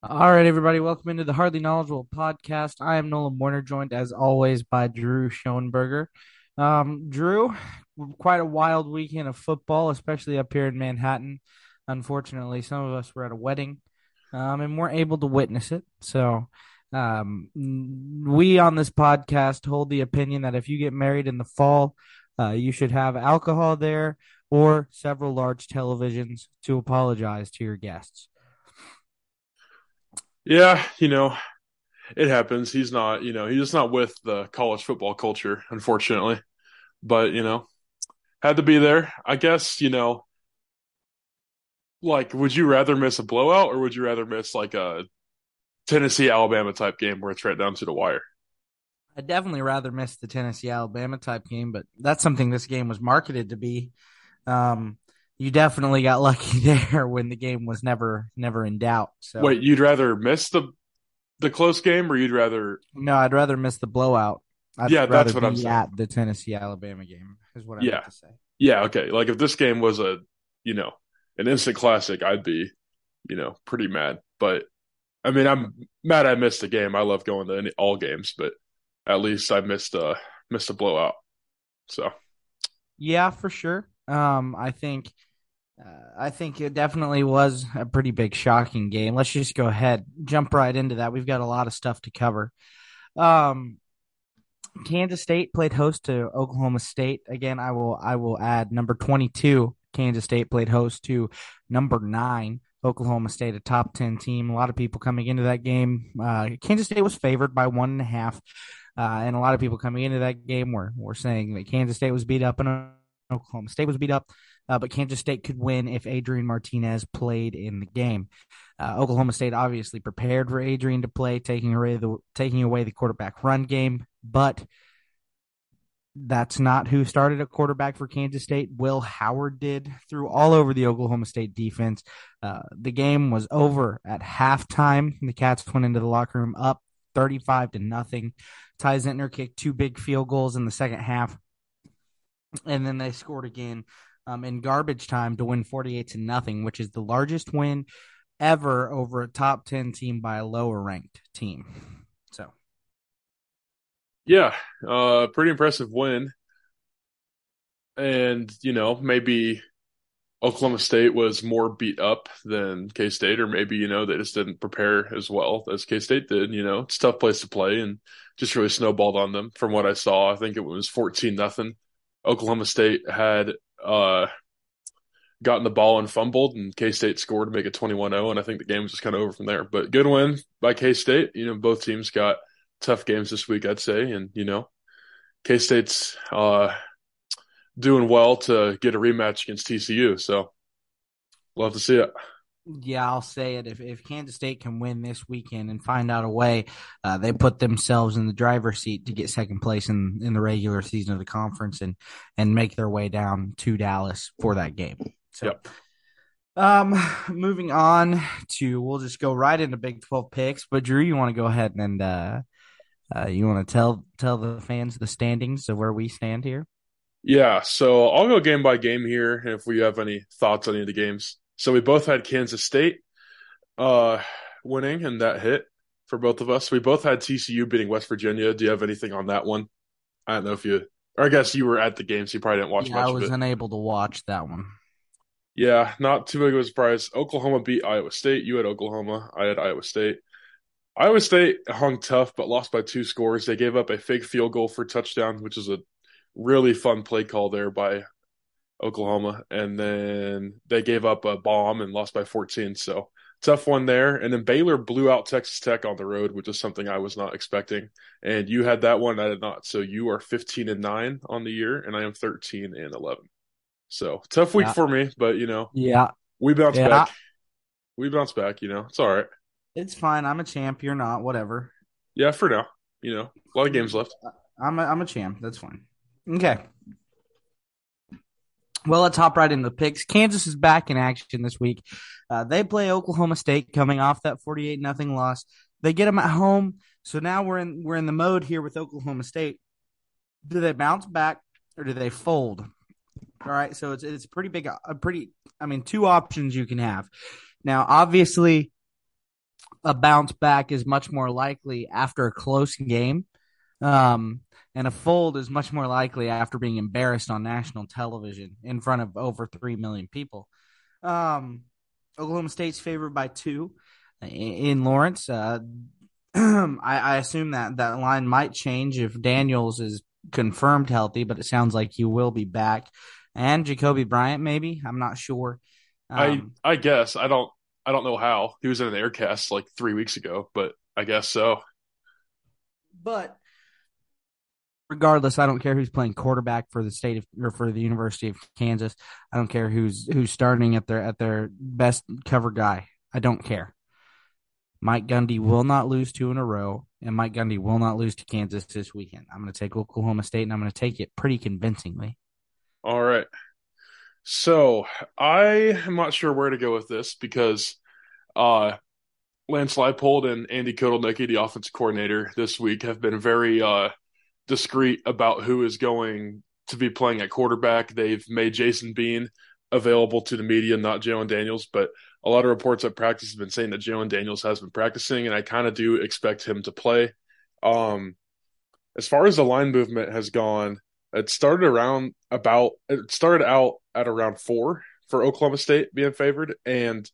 All right, everybody, welcome into the Hardly Knowledgeable podcast. I am Nolan Werner, joined as always by Drew Schoenberger. Um, Drew, quite a wild weekend of football, especially up here in Manhattan. Unfortunately, some of us were at a wedding um, and weren't able to witness it. So, um, we on this podcast hold the opinion that if you get married in the fall, uh, you should have alcohol there or several large televisions to apologize to your guests. Yeah, you know, it happens. He's not, you know, he's just not with the college football culture, unfortunately. But, you know, had to be there. I guess, you know, like, would you rather miss a blowout or would you rather miss like a Tennessee Alabama type game where it's right down to the wire? I'd definitely rather miss the Tennessee Alabama type game, but that's something this game was marketed to be. Um, you definitely got lucky there when the game was never never in doubt. So Wait, you'd rather miss the the close game or you'd rather no, I'd rather miss the blowout. I'd Yeah, that's what I'm saying. at the Tennessee Alabama game is what I Yeah. to say. Yeah, okay. Like if this game was a, you know, an instant classic, I'd be, you know, pretty mad. But I mean, I'm mad I missed the game. I love going to any, all games, but at least I missed uh missed a blowout. So, Yeah, for sure. Um, I think uh, I think it definitely was a pretty big shocking game. Let's just go ahead, jump right into that. We've got a lot of stuff to cover. Um, Kansas State played host to Oklahoma State. Again, I will I will add number 22 Kansas State played host to number 9 Oklahoma State, a top 10 team. A lot of people coming into that game. Uh, Kansas State was favored by one and a half. Uh, and a lot of people coming into that game were, were saying that Kansas State was beat up and Oklahoma State was beat up, uh, but Kansas State could win if Adrian Martinez played in the game. Uh, Oklahoma State obviously prepared for Adrian to play, taking away the taking away the quarterback run game, but that's not who started at quarterback for Kansas State. Will Howard did threw all over the Oklahoma State defense. Uh, the game was over at halftime. The Cats went into the locker room up 35 to nothing. Ty Zentner kicked two big field goals in the second half, and then they scored again um, in garbage time to win 48 to nothing, which is the largest win ever over a top 10 team by a lower ranked team. So, yeah, uh pretty impressive win. And, you know, maybe Oklahoma State was more beat up than K-State or maybe, you know, they just didn't prepare as well as K-State did, you know. It's a tough place to play and just really snowballed on them from what I saw. I think it was 14 nothing. Oklahoma State had uh gotten the ball and fumbled, and K State scored to make it 21 0. And I think the game was just kind of over from there. But good win by K State. You know, both teams got tough games this week, I'd say. And, you know, K State's uh, doing well to get a rematch against TCU. So love to see it. Yeah, I'll say it. If, if Kansas State can win this weekend and find out a way, uh, they put themselves in the driver's seat to get second place in, in the regular season of the conference and, and make their way down to Dallas for that game. So, Yep. um, moving on to, we'll just go right into Big 12 picks. But Drew, you want to go ahead and, uh, uh, you want to tell tell the fans the standings of where we stand here? Yeah. So I'll go game by game here if we have any thoughts on any of the games. So we both had Kansas State uh, winning, and that hit for both of us. We both had TCU beating West Virginia. Do you have anything on that one? I don't know if you, or I guess you were at the game, so you probably didn't watch Yeah, much I was unable to watch that one. Yeah, not too big of a surprise. Oklahoma beat Iowa State. You had Oklahoma. I had Iowa State. Iowa State hung tough, but lost by two scores. They gave up a fake field goal for touchdown, which is a really fun play call there by Oklahoma. And then they gave up a bomb and lost by 14. So tough one there. And then Baylor blew out Texas Tech on the road, which is something I was not expecting. And you had that one, I did not. So you are 15 and 9 on the year, and I am 13 and 11. So tough week Yeah. for me, but you know, Yeah, we bounce Yeah. back. We bounce back, you know. It's all right. it's fine. I'm a champ. You're not. Whatever. Yeah, for now. You know, a lot of games left. I'm a, I'm a champ. That's fine. Okay. Well, let's hop right into the picks. Kansas is back in action this week. Uh, they play Oklahoma State, coming off that 48 nothing loss. They get them at home, so now we're in we're in the mode here with Oklahoma State. Do they bounce back or do they fold? All right, so it's it's pretty big, a pretty. I mean, two options you can have. Now, obviously, a bounce back is much more likely after a close game. Um, and a fold is much more likely after being embarrassed on national television in front of over 3 million people. Um, Oklahoma State's favored by two in Lawrence. Uh, I, I, assume that that line might change if Daniels is confirmed healthy, but it sounds like he will be back. And Jacoby Bryant, maybe I'm not sure. Um, I I guess I don't I don't know how he was in an air cast like three weeks ago, but I guess so. But regardless, I don't care who's playing quarterback for the state of or for the University of Kansas. I don't care who's who's starting at their at their best cover guy. I don't care. Mike Gundy will not lose two in a row, and Mike Gundy will not lose to Kansas this weekend. I'm going to take Oklahoma State, and I'm going to take it pretty convincingly. All right. So I am not sure where to go with this because uh, Lance Leipold and Andy Kotelnicki, the offensive coordinator, this week have been very uh, discreet about who is going to be playing at quarterback. They've made Jason Bean available to the media, not Jalon Daniels, but a lot of reports at practice have been saying that Jalon Daniels has been practicing, and I kind of do expect him to play. Um, as far as the line movement has gone, it started around about it started out at around four for Oklahoma State being favored, and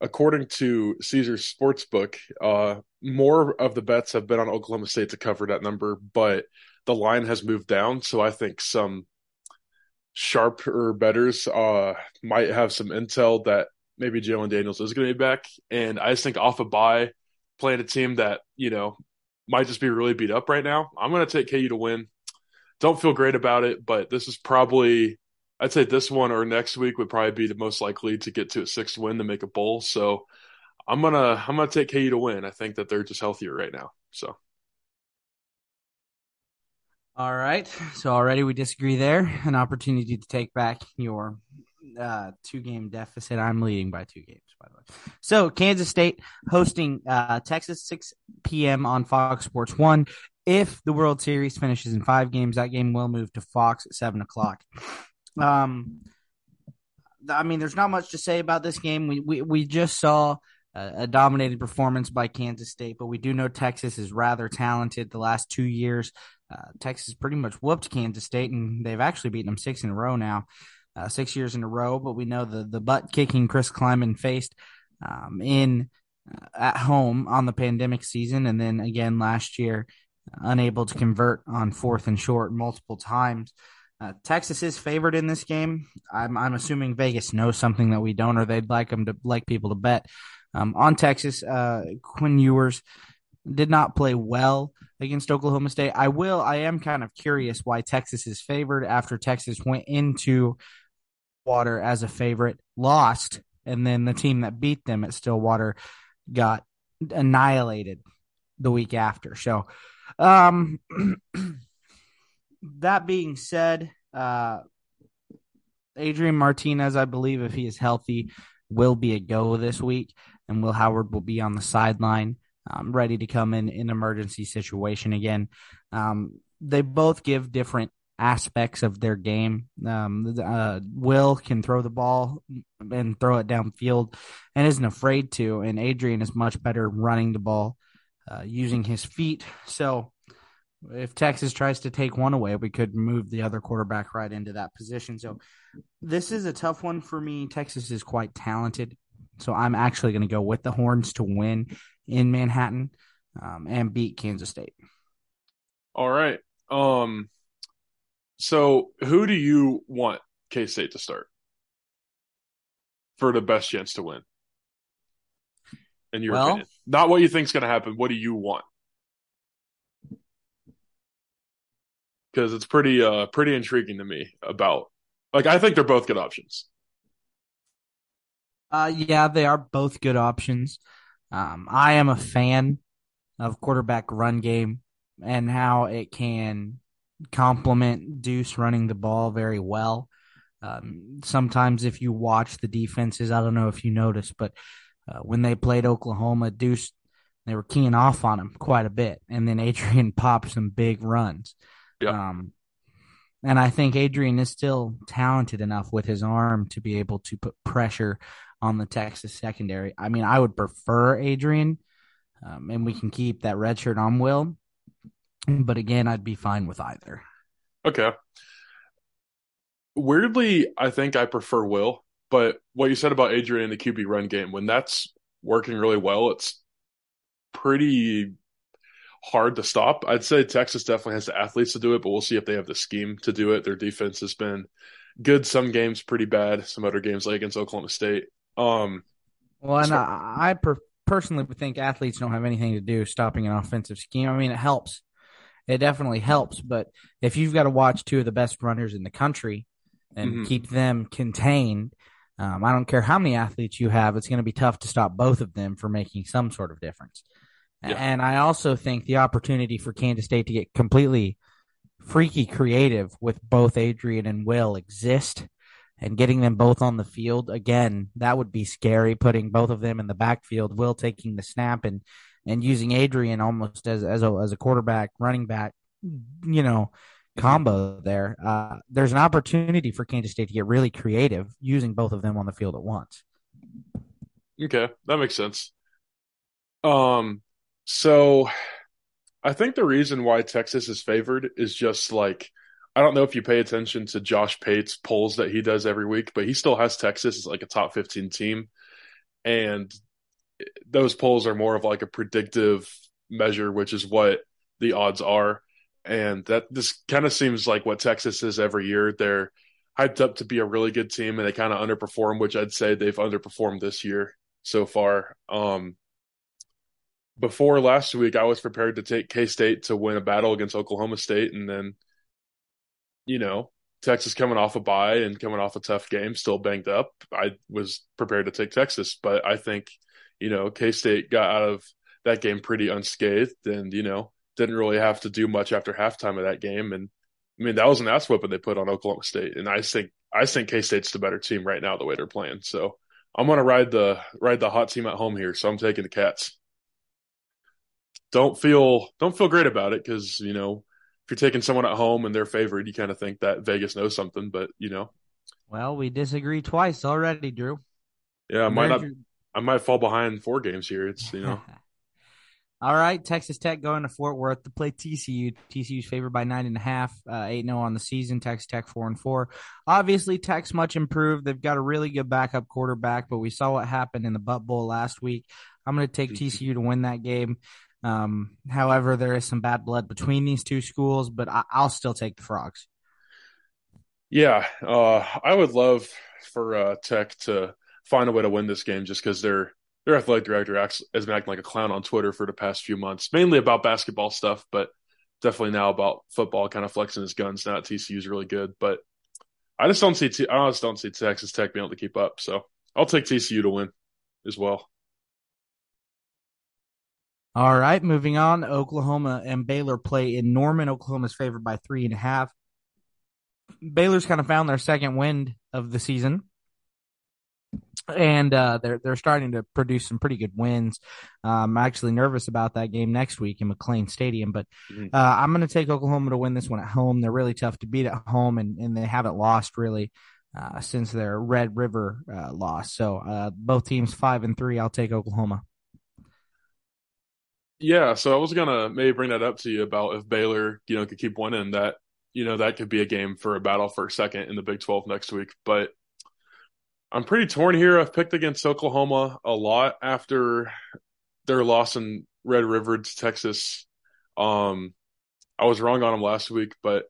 according to Caesars Sportsbook, uh, more of the bets have been on Oklahoma State to cover that number, but the line has moved down. So I think some sharper betters uh, might have some intel that maybe Jalon Daniels is going to be back. And I just think off a bye, playing a team that, you know, might just be really beat up right now, I'm going to take KU to win. Don't feel great about it, but this is probably, I'd say this one or next week would probably be the most likely to get to a sixth win to make a bowl. So I'm to, I'm to take KU to win. I think that they're just healthier right now. So. All right. So already we disagree there. An opportunity to take back your uh, two game deficit. I'm leading by two games, by the way. So Kansas State hosting uh, Texas 6 p.m. on Fox Sports 1. If the World Series finishes in five games, that game will move to Fox at 7 o'clock. Um, I mean, there's not much to say about this game. We, we, we just saw a, a dominated performance by Kansas State, but we do know Texas is rather talented the last two years. Uh, Texas pretty much whooped Kansas State, and they've actually beaten them six in a row now, uh, six years in a row. But we know the the butt kicking Chris Klieman faced um, in uh, at home on the pandemic season, and then again last year, unable to convert on fourth and short multiple times. Uh, Texas is favored in this game. I'm, I'm assuming Vegas knows something that we don't, or they'd like them to like people to bet um, on Texas. Uh, Quinn Ewers did not play well against Oklahoma State. I will. I am kind of curious why Texas is favored after Texas went into Water as a favorite, lost, and then the team that beat them at Stillwater got annihilated the week after. So, um, that being said, uh, Adrian Martinez, I believe, if he is healthy, will be a go this week, and Will Howard will be on the sideline um, ready to come in in emergency situation again. Um, they both give different aspects of their game. Um, uh, Will can throw the ball and throw it downfield and isn't afraid to, and Adrian is much better running the ball uh, using his feet. So if Texas tries to take one away, we could move the other quarterback right into that position. So this is a tough one for me. Texas is quite talented. So I'm actually going to go with the Horns to win in Manhattan um, and beat Kansas State. All right. Um, so who do you want K State to start for the best chance to win? In your well, opinion, not what you think is going to happen. What do you want? Because it's pretty, uh, pretty intriguing to me about. Like, I think they're both good options. Uh, yeah, they are both good options. Um, I am a fan of quarterback run game and how it can complement Deuce running the ball very well. Um, sometimes, if you watch the defenses, I don't know if you noticed, but uh, when they played Oklahoma, Deuce they were keying off on him quite a bit, and then Adrian popped some big runs. Yeah. Um, and I think Adrian is still talented enough with his arm to be able to put pressure on the Texas secondary. I mean, I would prefer Adrian um, and we can keep that red shirt on Will. But again, I'd be fine with either. Okay. Weirdly, I think I prefer Will, but what you said about Adrian in the QB run game, when that's working really well, it's pretty hard to stop. I'd say Texas definitely has the athletes to do it, but we'll see if they have the scheme to do it. Their defense has been good some games, pretty bad some other games, like against Oklahoma State. Um, well, and so, I, I per- personally think athletes don't have anything to do stopping an offensive scheme. I mean, it helps. It definitely helps, but if you've got to watch two of the best runners in the country and mm-hmm. keep them contained, um, I don't care how many athletes you have, it's going to be tough to stop both of them from making some sort of difference. Yeah. And I also think the opportunity for Kansas State to get completely freaky creative with both Adrian and Will exist and getting them both on the field again that would be scary putting both of them in the backfield will taking the snap and and using Adrian almost as as a, as a quarterback running back you know combo there. Uh, there's an opportunity for Kansas State to get really creative using both of them on the field at once. Okay that makes sense. Um so I think the reason why Texas is favored is just like I don't know if you pay attention to Josh Pate's polls that he does every week, but he still has Texas as like a top 15 team. And those polls are more of like a predictive measure, which is what the odds are. And that this kind of seems like what Texas is every year. They're hyped up to be a really good team and they kind of underperform, which I'd say they've underperformed this year so far. Um, before last week, I was prepared to take K State to win a battle against Oklahoma State, and then, you know, Texas coming off a bye and coming off a tough game, still banged up. I was prepared to take Texas, but I think, you know, K State got out of that game pretty unscathed, and you know, didn't really have to do much after halftime of that game. And I mean, that was an ass whipping they put on Oklahoma State, and I think I think K State's the better team right now the way they're playing. So I'm gonna ride the ride the hot team at home here. So I'm taking the Cats don't feel don't feel great about it because you know if you're taking someone at home and they're favored, you kind of think that Vegas knows something, but you know. Well, we disagree twice already, Drew. Yeah, I might not. I might fall behind four games here. It's you know. All right, Texas Tech going to Fort Worth to play TCU. TCU's favored by nine and a half, uh, eight uh, zero on the season. Texas Tech four and four. Obviously, Tech's much improved. They've got a really good backup quarterback, but we saw what happened in the Butt Bowl last week. I'm going to take TCU to win that game. Um, however, there is some bad blood between these two schools, but I, will still take the Frogs. Yeah, uh, I would love for uh, Tech to find a way to win this game, just because their their athletic director acts, has been acting like a clown on Twitter for the past few months, mainly about basketball stuff, but definitely now about football, kind of flexing his guns. Now TCU is really good, but I just don't see T- I just don't see Texas Tech being able to keep up. So I'll take TCU to win as well. All right, moving on. Oklahoma and Baylor play in Norman. Oklahoma's favored by three and a half. Baylor's kind of found their second wind of the season, and uh, they're they're starting to produce some pretty good wins. I'm actually nervous about that game next week in McLane Stadium, but mm-hmm. uh, I'm going to take Oklahoma to win this one at home. They're really tough to beat at home, and, and they haven't lost really uh, since their Red River uh, loss. So uh, both teams five and three. I'll take Oklahoma. Yeah, so I was gonna maybe bring that up to you about if Baylor, you know, could keep winning that, you know, that could be a game for a battle for a second in the Big Twelve next week. But I'm pretty torn here. I've picked against Oklahoma a lot after their loss in Red River to Texas. Um, I was wrong on them last week, but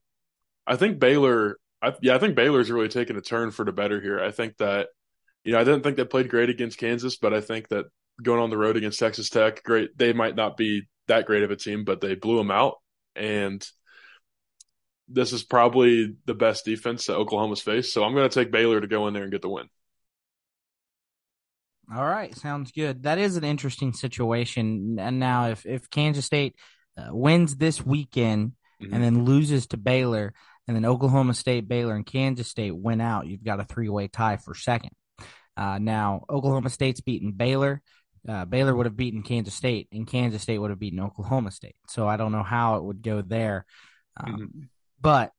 I think Baylor. I, yeah, I think Baylor's really taken a turn for the better here. I think that, you know, I didn't think they played great against Kansas, but I think that going on the road against Texas Tech. Great. They might not be that great of a team, but they blew them out. And this is probably the best defense that Oklahoma's faced. So I'm going to take Baylor to go in there and get the win. All right, sounds good. That is an interesting situation. And now, if if Kansas State uh, wins this weekend mm-hmm. and then loses to Baylor, and then Oklahoma State, Baylor, and Kansas State win out, you've got a three way tie for second. Uh, now, Oklahoma State's beaten Baylor uh, Baylor would have beaten Kansas State, and Kansas State would have beaten Oklahoma State. So I don't know how it would go there, um, mm-hmm. but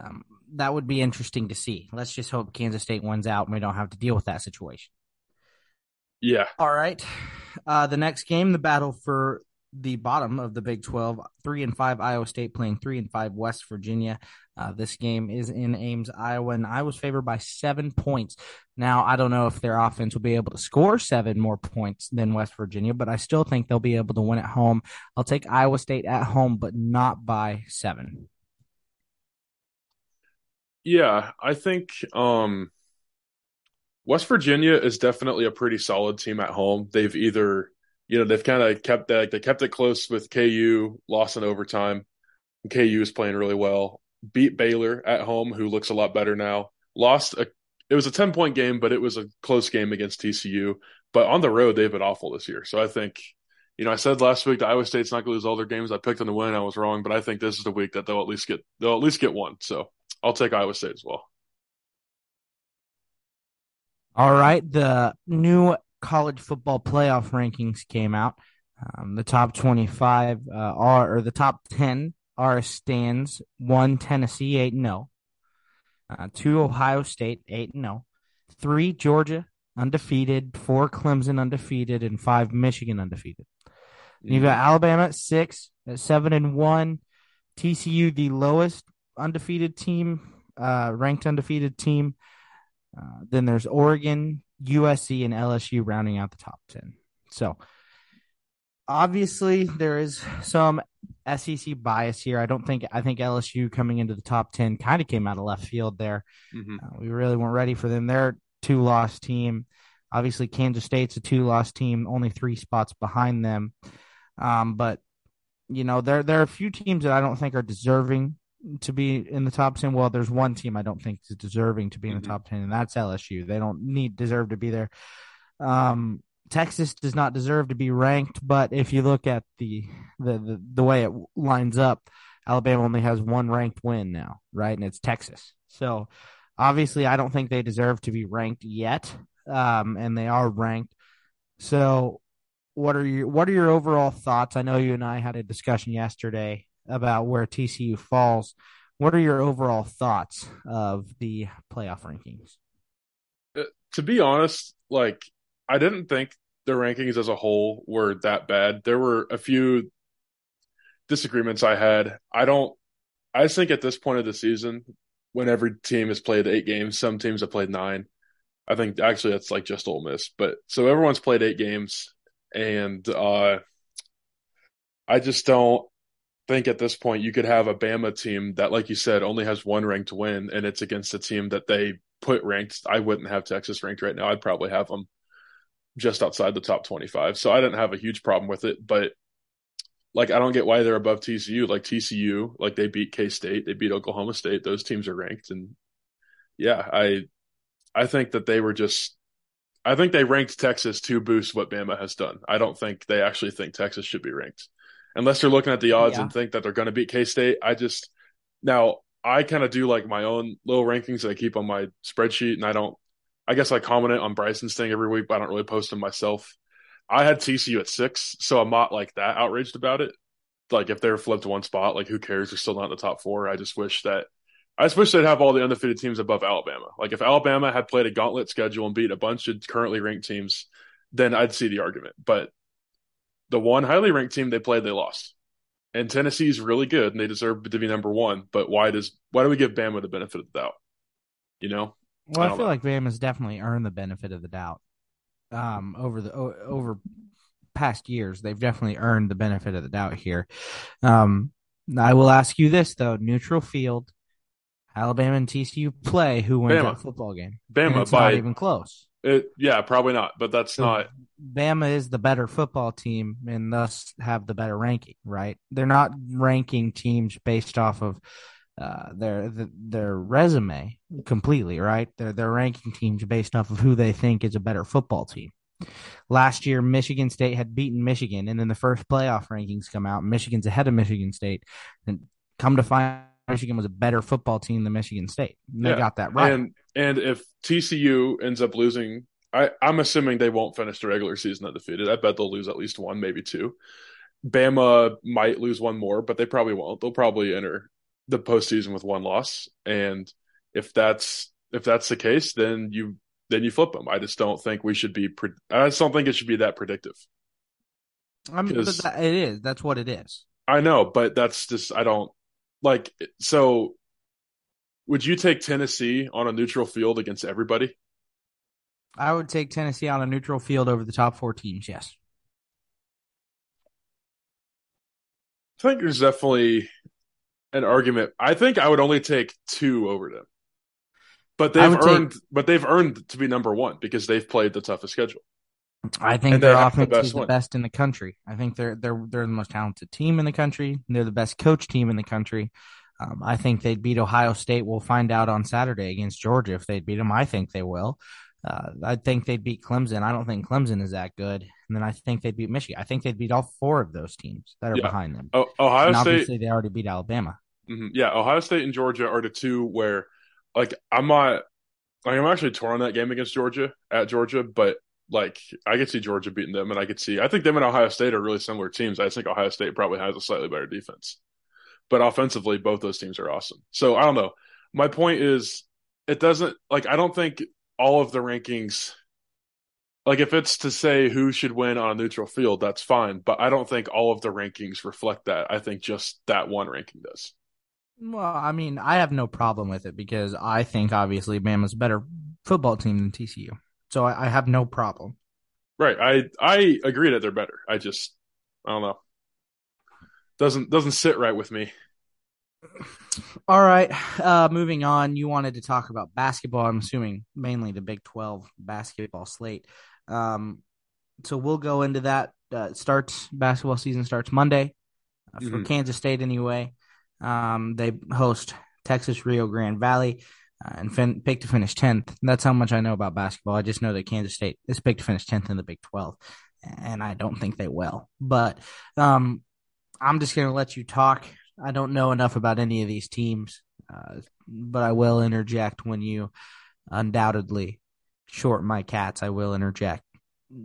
um, that would be interesting to see. Let's just hope Kansas State wins out, and we don't have to deal with that situation. Yeah. All right. Uh, the next game, the battle for the bottom of the Big 12, three and five Iowa State playing three and five West Virginia. Uh, this game is in Ames, Iowa, and Iowa's favored by seven points. Now, I don't know if their offense will be able to score seven more points than West Virginia, but I still think they'll be able to win at home. I'll take Iowa State at home, but not by seven. Yeah, I think um, West Virginia is definitely a pretty solid team at home. They've either, you know, they've kind of kept that they kept it close with KU, lost in overtime. KU is playing really well. Beat Baylor at home, who looks a lot better now. Lost a it was a 10 point game, but it was a close game against TCU. But on the road, they've been awful this year. So I think, you know, I said last week that Iowa State's not going to lose all their games. I picked them to win. I was wrong, but I think this is the week that they'll at least get they'll at least get one. So I'll take Iowa State as well. All right, the new college football playoff rankings came out. Um, the top 25 uh, are, or the top 10 are stands one Tennessee, 8 0, uh, two Ohio State, 8 0, three Georgia, undefeated, four Clemson, undefeated, and five Michigan, undefeated. You've got Alabama at six, at seven and one, TCU, the lowest undefeated team, uh, ranked undefeated team. Uh, then there's Oregon, USC, and LSU rounding out the top 10. So obviously there is some SEC bias here. I don't think, I think LSU coming into the top 10 kind of came out of left field there. Mm-hmm. Uh, we really weren't ready for them. They're two loss team. Obviously, Kansas State's a two loss team, only three spots behind them. Um, but you know, there there are a few teams that I don't think are deserving to be in the top 10. Well, there's one team I don't think is deserving to be in the mm-hmm. top 10, and that's LSU. They don't need deserve to be there. Um, Texas does not deserve to be ranked, but if you look at the, the the the, way it lines up, Alabama only has one ranked win now, right? And it's Texas. So obviously, I don't think they deserve to be ranked yet, um, and they are ranked. So, what are your what are your overall thoughts? I know you and I had a discussion yesterday about where TCU falls. What are your overall thoughts of the playoff rankings? Uh, to be honest, like I didn't think the rankings as a whole were that bad. There were a few disagreements I had. I don't I just think at this point of the season, when every team has played eight games, some teams have played nine. I think actually that's like just Ole Miss, but so everyone's played eight games, and uh, I just don't think at this point you could have a Bama team that, like you said, only has one ranked win, and it's against a team that they put ranked. I wouldn't have Texas ranked right now. I'd probably have them just outside the top 25. So I didn't have a huge problem with it, but like I don't get why they're above TCU. Like TCU, like they beat K State, they beat Oklahoma State. Those teams are ranked, and yeah, I I think that they were just. I think they ranked Texas to boost what Bama has done. I don't think they actually think Texas should be ranked unless they're looking at the odds yeah. and think that they're going to beat K State. I just now I kind of do like my own little rankings that I keep on my spreadsheet, and I don't. I guess I comment on Bryson's thing every week, but I don't really post them myself. I had TCU at six, so I'm not like that outraged about it. Like if they're flipped one spot, like who cares? They're still not in the top four. I just wish that I just wish they'd have all the undefeated teams above Alabama. Like if Alabama had played a gauntlet schedule and beat a bunch of currently ranked teams, then I'd see the argument. But the one highly ranked team they played, they lost. And Tennessee's really good and they deserve to be number one. But why does why do we give Bama the benefit of the doubt? You know? Well, I, I feel know. like Bama's definitely earned the benefit of the doubt. Um, over the over past years, they've definitely earned the benefit of the doubt here. Um, I will ask you this though: neutral field, Alabama and TCU play. Who wins Bama. that football game? Bama it's by not even close. It, yeah, probably not. But that's so not. Bama is the better football team and thus have the better ranking, right? They're not ranking teams based off of uh, their their resume completely, right? They're they're ranking teams based off of who they think is a better football team. Last year, Michigan State had beaten Michigan, and then the first playoff rankings come out. Michigan's ahead of Michigan State, and come to find Michigan was a better football team than Michigan State. They yeah. got that right. And and if TCU ends up losing, I, I'm assuming they won't finish the regular season undefeated. I bet they'll lose at least one, maybe two. Bama might lose one more, but they probably won't. They'll probably enter the postseason with one loss. And if that's if that's the case, then you then you flip them. I just don't think we should be. I just don't think it should be that predictive. I mean, but that, it is. That's what it is. I know, but that's just I don't like. So, would you take Tennessee on a neutral field against everybody? I would take Tennessee on a neutral field over the top four teams. Yes. I think there's definitely an argument. I think I would only take two over them, but they've earned, take, but they've earned to be number one because they've played the toughest schedule. I think their offense the is the best in the country. I think they're they're they're the most talented team in the country. They're the best coach team in the country. Um, I think they'd beat Ohio State. We'll find out on Saturday against Georgia if they'd beat them. I think they will. Uh, I think they'd beat Clemson. I don't think Clemson is that good. And then I think they'd beat Michigan. I think they'd beat all four of those teams that are yeah. behind them. Oh, Ohio and State. Obviously, they already beat Alabama. Mm-hmm. Yeah, Ohio State and Georgia are the two where, like, I'm not. Like, I'm actually torn on that game against Georgia at Georgia, but like I could see Georgia beating them, and I could see. I think them and Ohio State are really similar teams. I think Ohio State probably has a slightly better defense, but offensively, both those teams are awesome. So I don't know. My point is, it doesn't like I don't think all of the rankings like if it's to say who should win on a neutral field, that's fine. But I don't think all of the rankings reflect that. I think just that one ranking does. Well, I mean, I have no problem with it because I think obviously Bama's a better football team than TCU. So I, I have no problem. Right. I I agree that they're better. I just I don't know. Doesn't doesn't sit right with me. All right. Uh moving on. You wanted to talk about basketball. I'm assuming mainly the Big Twelve basketball slate. Um, so we'll go into that. Uh, starts basketball season starts Monday uh, for mm-hmm. Kansas State anyway. Um, they host Texas Rio Grande Valley uh, and fin- pick to finish tenth. That's how much I know about basketball. I just know that Kansas State is picked to finish tenth in the Big Twelve, and I don't think they will. But um, I'm just going to let you talk. I don't know enough about any of these teams, uh, but I will interject when you undoubtedly short my cats, I will interject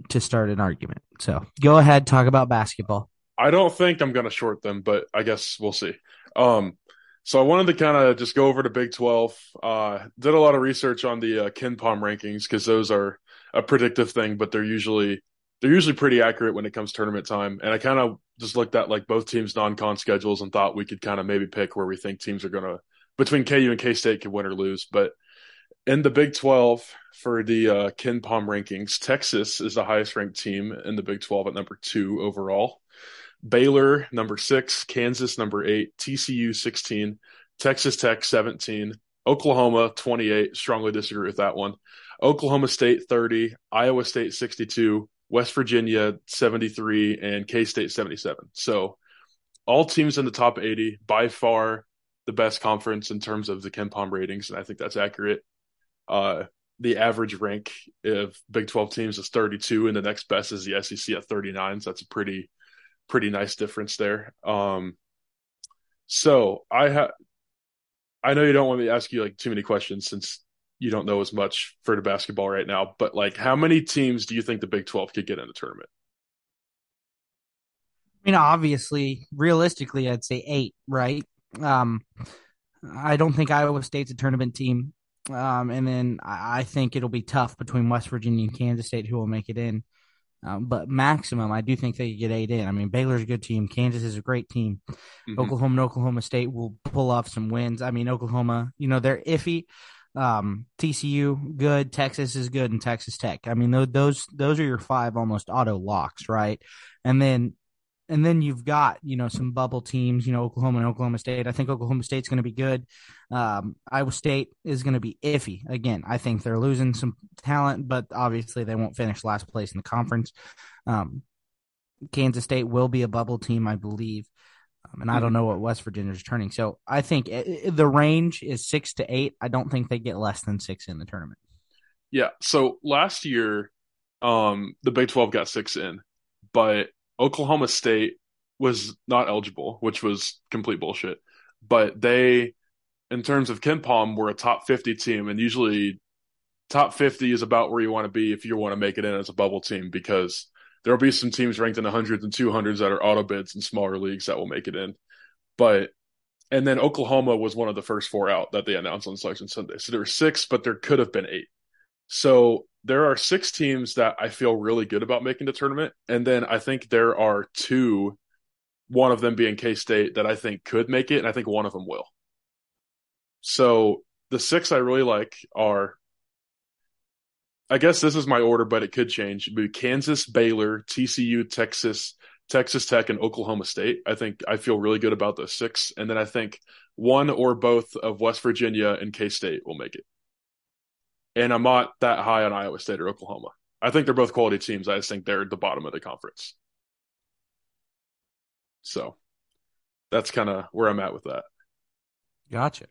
to start an argument. So go ahead, talk about basketball. I don't think I'm going to short them, but I guess we'll see. Um, so I wanted to kind of just go over to Big 12. Uh, did a lot of research on the uh, KenPom rankings because those are a predictive thing, but they're usually they're usually pretty accurate when it comes tournament time. And I kind of just looked at like both teams' non-con schedules and thought we could kind of maybe pick where we think teams are going to between KU and K State could win or lose. But in the Big 12 for the uh, KenPom rankings, Texas is the highest ranked team in the Big 12 at number two overall. Baylor, number six, Kansas, number eight, TCU, 16, Texas Tech, 17, Oklahoma, 28. Strongly disagree with that one. Oklahoma State, 30, Iowa State, 62, West Virginia, 73, and K State, 77. So all teams in the top 80, by far the best conference in terms of the KenPom ratings. And I think that's accurate. Uh, the average rank of Big 12 teams is 32, and the next best is the SEC at 39. So that's a pretty, pretty nice difference there. Um, so I have, I know you don't want me to ask you like too many questions since you don't know as much for the basketball right now, but like how many teams do you think the Big 12 could get in the tournament? I mean, obviously, realistically, I'd say eight, right? Um, I don't think Iowa State's a tournament team. Um, and then I think it'll be tough between West Virginia and Kansas State who will make it in. Um, but maximum, I do think they get eight in. I mean, Baylor's a good team. Kansas is a great team. Mm-hmm. Oklahoma and Oklahoma State will pull off some wins. I mean, Oklahoma, you know, they're iffy. Um, TCU good. Texas is good, and Texas Tech. I mean, those those are your five almost auto locks, right? And then and then you've got you know some bubble teams, you know Oklahoma and Oklahoma State. I think Oklahoma State's going to be good. Um, Iowa State is going to be iffy again. I think they're losing some talent, but obviously they won't finish last place in the conference. Um, Kansas State will be a bubble team, I believe, um, and I don't know what West Virginia is turning. So I think it, it, the range is six to eight. I don't think they get less than six in the tournament. Yeah. So last year, um, the Big Twelve got six in, but Oklahoma State was not eligible, which was complete bullshit. But they, in terms of KenPom, were a top 50 team. And usually, top 50 is about where you want to be if you want to make it in as a bubble team because there'll be some teams ranked in the hundreds and 200s that are auto bids in smaller leagues that will make it in. But, and then Oklahoma was one of the first four out that they announced on Selection Sunday. So there were six, but there could have been eight. So there are six teams that I feel really good about making the tournament, and then I think there are two, one of them being K State, that I think could make it, and I think one of them will. So the six I really like are, I guess this is my order, but it could change. It'd be Kansas, Baylor, TCU, Texas, Texas Tech, and Oklahoma State. I think I feel really good about those six, and then I think one or both of West Virginia and K State will make it and I'm not that high on Iowa State or Oklahoma. I think they're both quality teams. I just think they're at the bottom of the conference. So that's kind of where I'm at with that. Gotcha.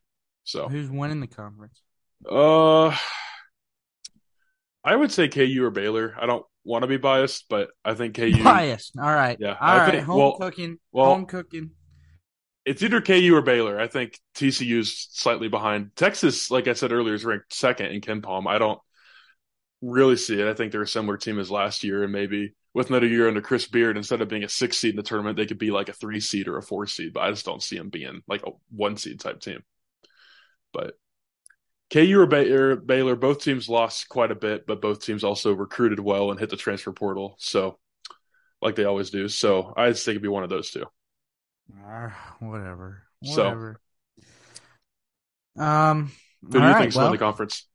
So who's winning the conference? Uh, I would say KU or Baylor. I don't want to be biased, but I think KU biased. All right. Yeah. All I right. home well, cooking. well, home cooking. It's either KU or Baylor. I think TCU's slightly behind. Texas, like I said earlier, is ranked second in KenPom. I don't really see it. I think they're a similar team as last year, and maybe with another year under Chris Beard, instead of being a six seed in the tournament, they could be like a three seed or a four seed. But I just don't see them being like a one seed type team. But KU or Baylor, Baylor, both teams lost quite a bit, but both teams also recruited well and hit the transfer portal. So, like they always do. So I just think it'd be one of those two. Uh, whatever. So- um. Who do you right, think's well, win the conference?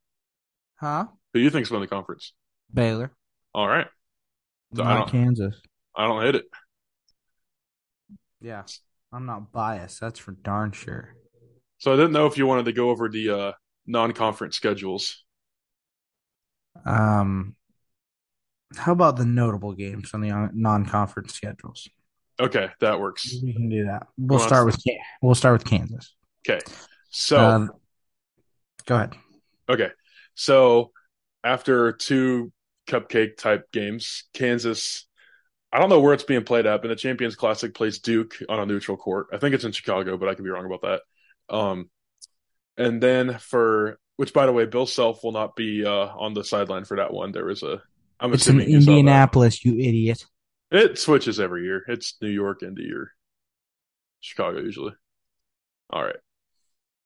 Huh? Who do you think's win the conference? Baylor. All right. So I not don't- Kansas. I don't hit it. Yeah. I'm not biased. That's for darn sure. So I didn't know if you wanted to go over the uh, non-conference schedules. Um. How about the notable games on the uh, non-conference schedules? Okay, that works. We can do that. We'll Well, start with we'll start with Kansas. Okay. So Um, go ahead. Okay. So after two cupcake type games, Kansas, I don't know where it's being played at, but the Champions Classic plays Duke on a neutral court. I think it's in Chicago, but I could be wrong about that. Um, and then for which, by the way, Bill Self will not be uh, on the sideline for that one. There was a, I'm It's in assuming that. Indianapolis, you idiot. It switches every year. It's New York, Indy, or Chicago usually. All right.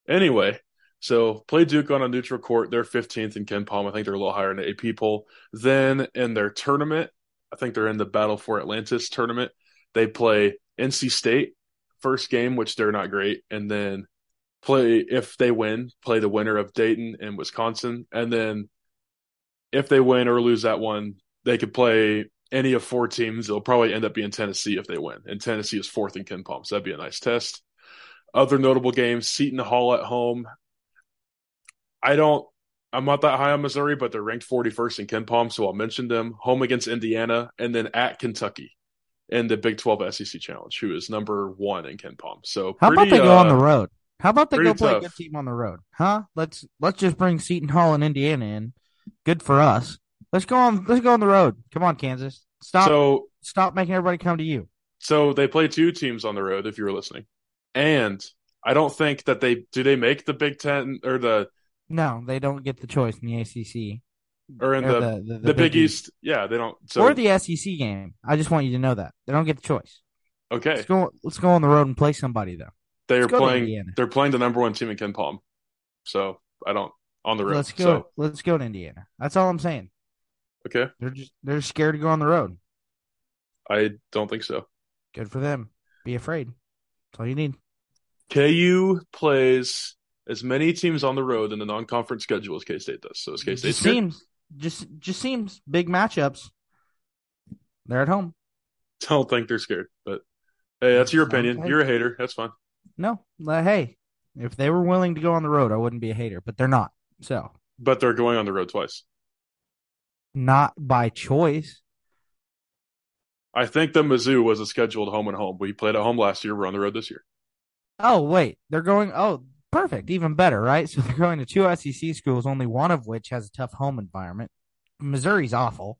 Anyway, so play Duke on a neutral court. They're 15th in KenPom. I think they're a little higher in the AP poll. Then in their tournament, I think they're in the Battle for Atlantis tournament. They play NC State first game, which they're not great, and then play if they win, play the winner of Dayton and Wisconsin, and then if they win or lose that one, they could play any of four teams. It'll probably end up being Tennessee if they win, and Tennessee is fourth in KenPom, so that'd be a nice test. Other notable games: Seton Hall at home. I don't. I'm not that high on Missouri, but they're ranked 41st in KenPom, so I'll mention them. Home against Indiana, and then at Kentucky in the Big 12 SEC Challenge, who is number one in KenPom. So How about they go on uh, the road? How about they go pretty play a good team on the road? Huh? Let's let's just bring Seton Hall and Indiana in. Good for us. Let's go on. Let's go on the road. Come on, Kansas. Stop. So stop making everybody come to you. So they play two teams on the road, if you were listening. And I don't think that they do they make the Big Ten or the No, they don't get the choice in the ACC or in Or the, the, the, Big East. Yeah, they don't. So or the SEC game. I just want you to know that they don't get the choice. okay, Let's go. Let's go on the road and play somebody though. Let's go to playing. They're playing the number one team in KenPom. So I don't on the road. Let's go. So Let's go to Indiana. That's all I'm saying. okay, They're just they're scared to go on the road. I don't think so. Good for them. Be afraid. That's all you need. KU plays as many teams on the road in the non-conference schedule as K State does. So is K State seems just just seems big matchups. They're at home. Don't think they're scared, but hey, that's your opinion. You're a hater. That's fine. No, uh, hey, if they were willing to go on the road, I wouldn't be a hater. But they're not. So But they're going on the road twice. not by choice. I think the Mizzou was a scheduled home and home. We played at home last year. We're on the road this year. Oh wait, they're going. Oh, perfect, even better, right? So they're going to two SEC schools, only one of which has a tough home environment. Missouri's awful.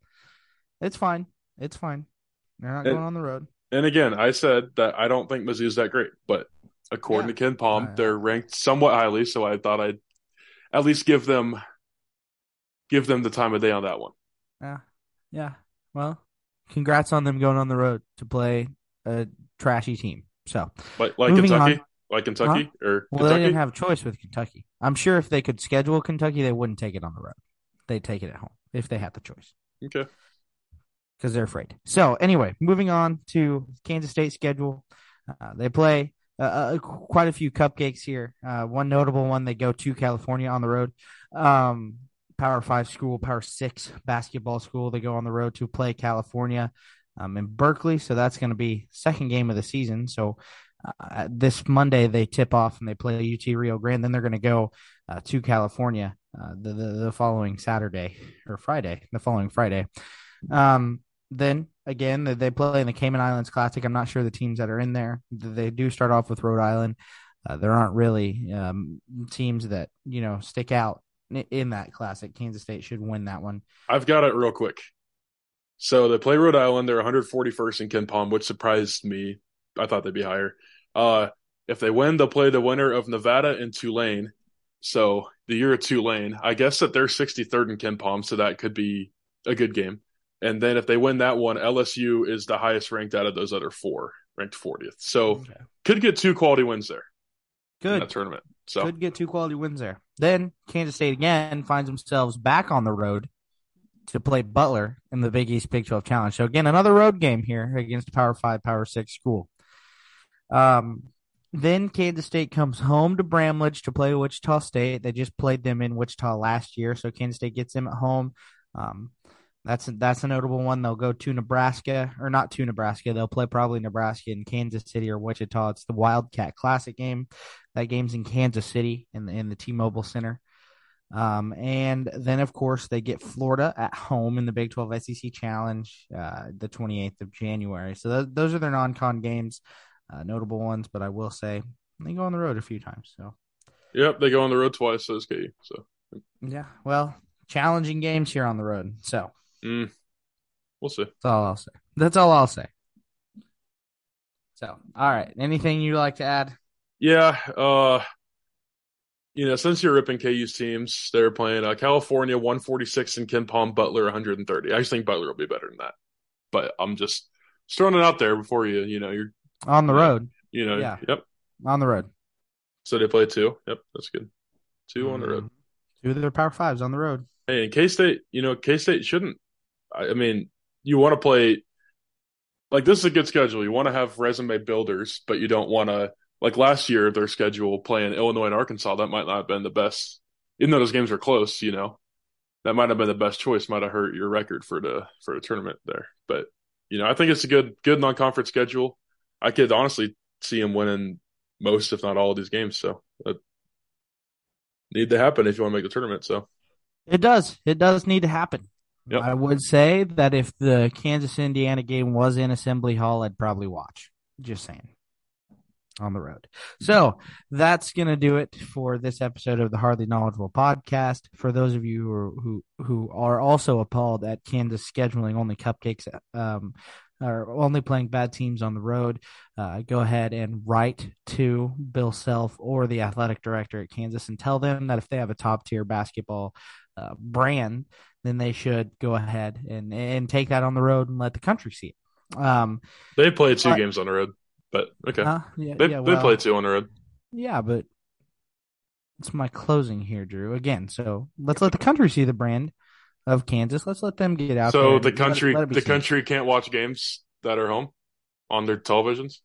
It's fine. It's fine. They're not It- going on the road. And again, I said that I don't think Mizzou's that great, but according Yeah. to KenPom, Uh, they're ranked somewhat highly. So I thought I'd at least give them give them the time of day on that one. Yeah, yeah. Well, congrats on them going on the road to play a trashy team. So, Like like Kentucky, on. like Kentucky or well, they didn't have a choice with Kentucky. I'm sure if they could schedule Kentucky, they wouldn't take it on the road. They'd take it at home. if they had the choice. Okay. Because they're afraid. So anyway, moving on to Kansas State schedule. Uh, they play uh, uh, quite a few cupcakes here. Uh, one notable one, they go to California on the road. Um, Power Five school, Power Six basketball school. They go on the road to play California um, in Berkeley. So that's going to be second game of the season. So uh, this Monday they tip off and they play UT Rio Grande. Then they're going to go uh, to California uh, the, the, the following Saturday or Friday, the following Friday. Um, then again, they play in the Cayman Islands Classic. I'm not sure the teams that are in there. They do start off with Rhode Island. Uh, there aren't really um, teams that you know stick out in that classic. Kansas State should win that one. I've got it real quick. So they play Rhode Island. They're 141st in KenPom, which surprised me. I thought they'd be higher. Uh, if they win, they'll play the winner of Nevada and Tulane. So the year of Tulane, I guess that they're 63rd in KenPom, so that could be a good game. And then if they win that one, LSU is the highest ranked out of those other four, ranked 40th. So okay. could get two quality wins there. Good that tournament. So could get two quality wins there. Then Kansas State again finds themselves back on the road to play Butler in the Big East Big 12 Challenge. So again, another road game here against Power Five, Power Six school. Um, then Kansas State comes home to Bramlage to play Wichita State. They just played them in Wichita last year, so Kansas State gets them at home. Um, that's a, that's a notable one. They'll go to Nebraska or not to Nebraska. They'll play probably Nebraska in Kansas City or Wichita. It's the Wildcat Classic game. That game's in Kansas City in the in the T-Mobile Center. Um, and then of course they get Florida at home in the Big 12 SEC Challenge, uh, the 28th of January. So th- those are their non-con games, uh, notable ones. But I will say they go on the road a few times. So. Yep, they go on the road twice. So SKU. So. Yeah, well, challenging games here on the road. So. Mm. We'll see. That's all I'll say. That's all I'll say. So, all right. Anything you'd like to add? Yeah. Uh, you know, since you're ripping KU's teams, they're playing uh, California 146 and KenPom Butler 130. I just think Butler will be better than that. But I'm just, just throwing it out there before you, you know, you're on the road. You know, yeah. Yep. On the road. So they play two. Yep. That's good. 2 mm-hmm. on the road. Mm-hmm. Two of their power fives on the road. Hey, and K State, you know, K State shouldn't I mean, you want to play like this is a good schedule. You want to have resume builders, but you don't want to like last year their schedule playing Illinois and Arkansas. That might not have been the best, even though those games are close. You know, that might have been the best choice. Might have hurt your record for the for the tournament there. But you know, I think it's a good good non conference schedule. I could honestly see him winning most, if not all, of these games. So that need to happen if you want to make the tournament. So it does. It does need to happen. Yep. I would say that if the Kansas Indiana game was in Assembly Hall, I'd probably watch. Just saying. On the road. So that's gonna do it for this episode of the Hardly Knowledgeable podcast. For those of you who are, who, who are also appalled at Kansas scheduling only cupcakes, um, or only playing bad teams on the road, uh, go ahead and write to Bill Self or the athletic director at Kansas and tell them that if they have a top tier basketball uh, brand then they should go ahead and and take that on the road and let the country see it. Um, they played two but, games on the road, but okay, uh, yeah, they yeah, well, they played two on the road. Yeah, but it's my closing here, Drew. Again, so let's let the country see the brand of Kansas. Let's let them get out. So the country, let, let the country can't watch games that are home on their televisions.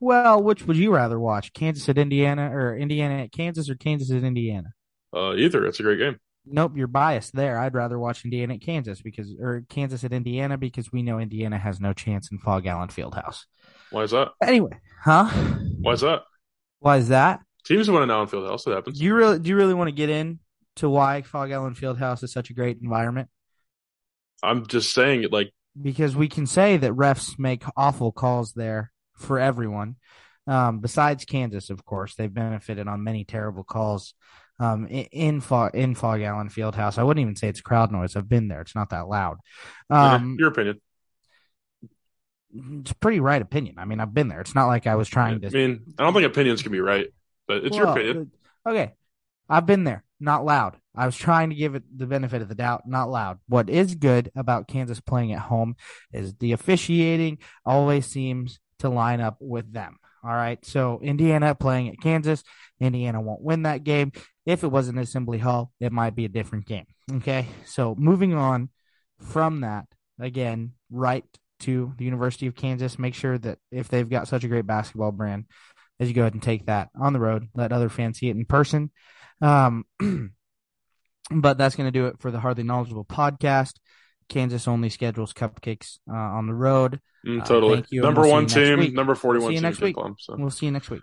Well, which would you rather watch? Kansas at Indiana or Indiana at Kansas or Kansas at Indiana? Uh, either. It's a great game. Nope, you're biased there. I'd rather watch Indiana at Kansas because, or Kansas at Indiana because we know Indiana has no chance in Phog Allen Fieldhouse. Why is that? Anyway, huh? Why is that? Why is that? Teams win an Allen Fieldhouse. It happens. Do you really, do you really want to get in to why Phog Allen Fieldhouse is such a great environment? I'm just saying it like because we can say that refs make awful calls there for everyone. Um, besides Kansas, of course, they've benefited on many terrible calls um, in Phog, in Phog Allen Fieldhouse. I wouldn't even say it's crowd noise. I've been there. It's not that loud. Um, Your opinion. It's pretty right opinion. I mean, I've been there. It's not like I was trying to. I mean, I don't think opinions can be right, but it's well, your opinion. Okay, I've been there. Not loud. I was trying to give it the benefit of the doubt. Not loud. What is good about Kansas playing at home is the officiating always seems to line up with them. All right. So Indiana playing at Kansas. Indiana won't win that game. If it wasn't Assembly Hall, it might be a different game. Okay. So moving on from that, again, right to the University of Kansas. Make sure that if they've got such a great basketball brand, as you go ahead and take that on the road, let other fans see it in person. Um, but that's going to do it for the Hardly Knowledgeable podcast. Kansas only schedules cupcakes uh, on the road. Mm, totally. thank you, Number we'll one team, number 41 see you next in week. Plum, so. We'll see you next week.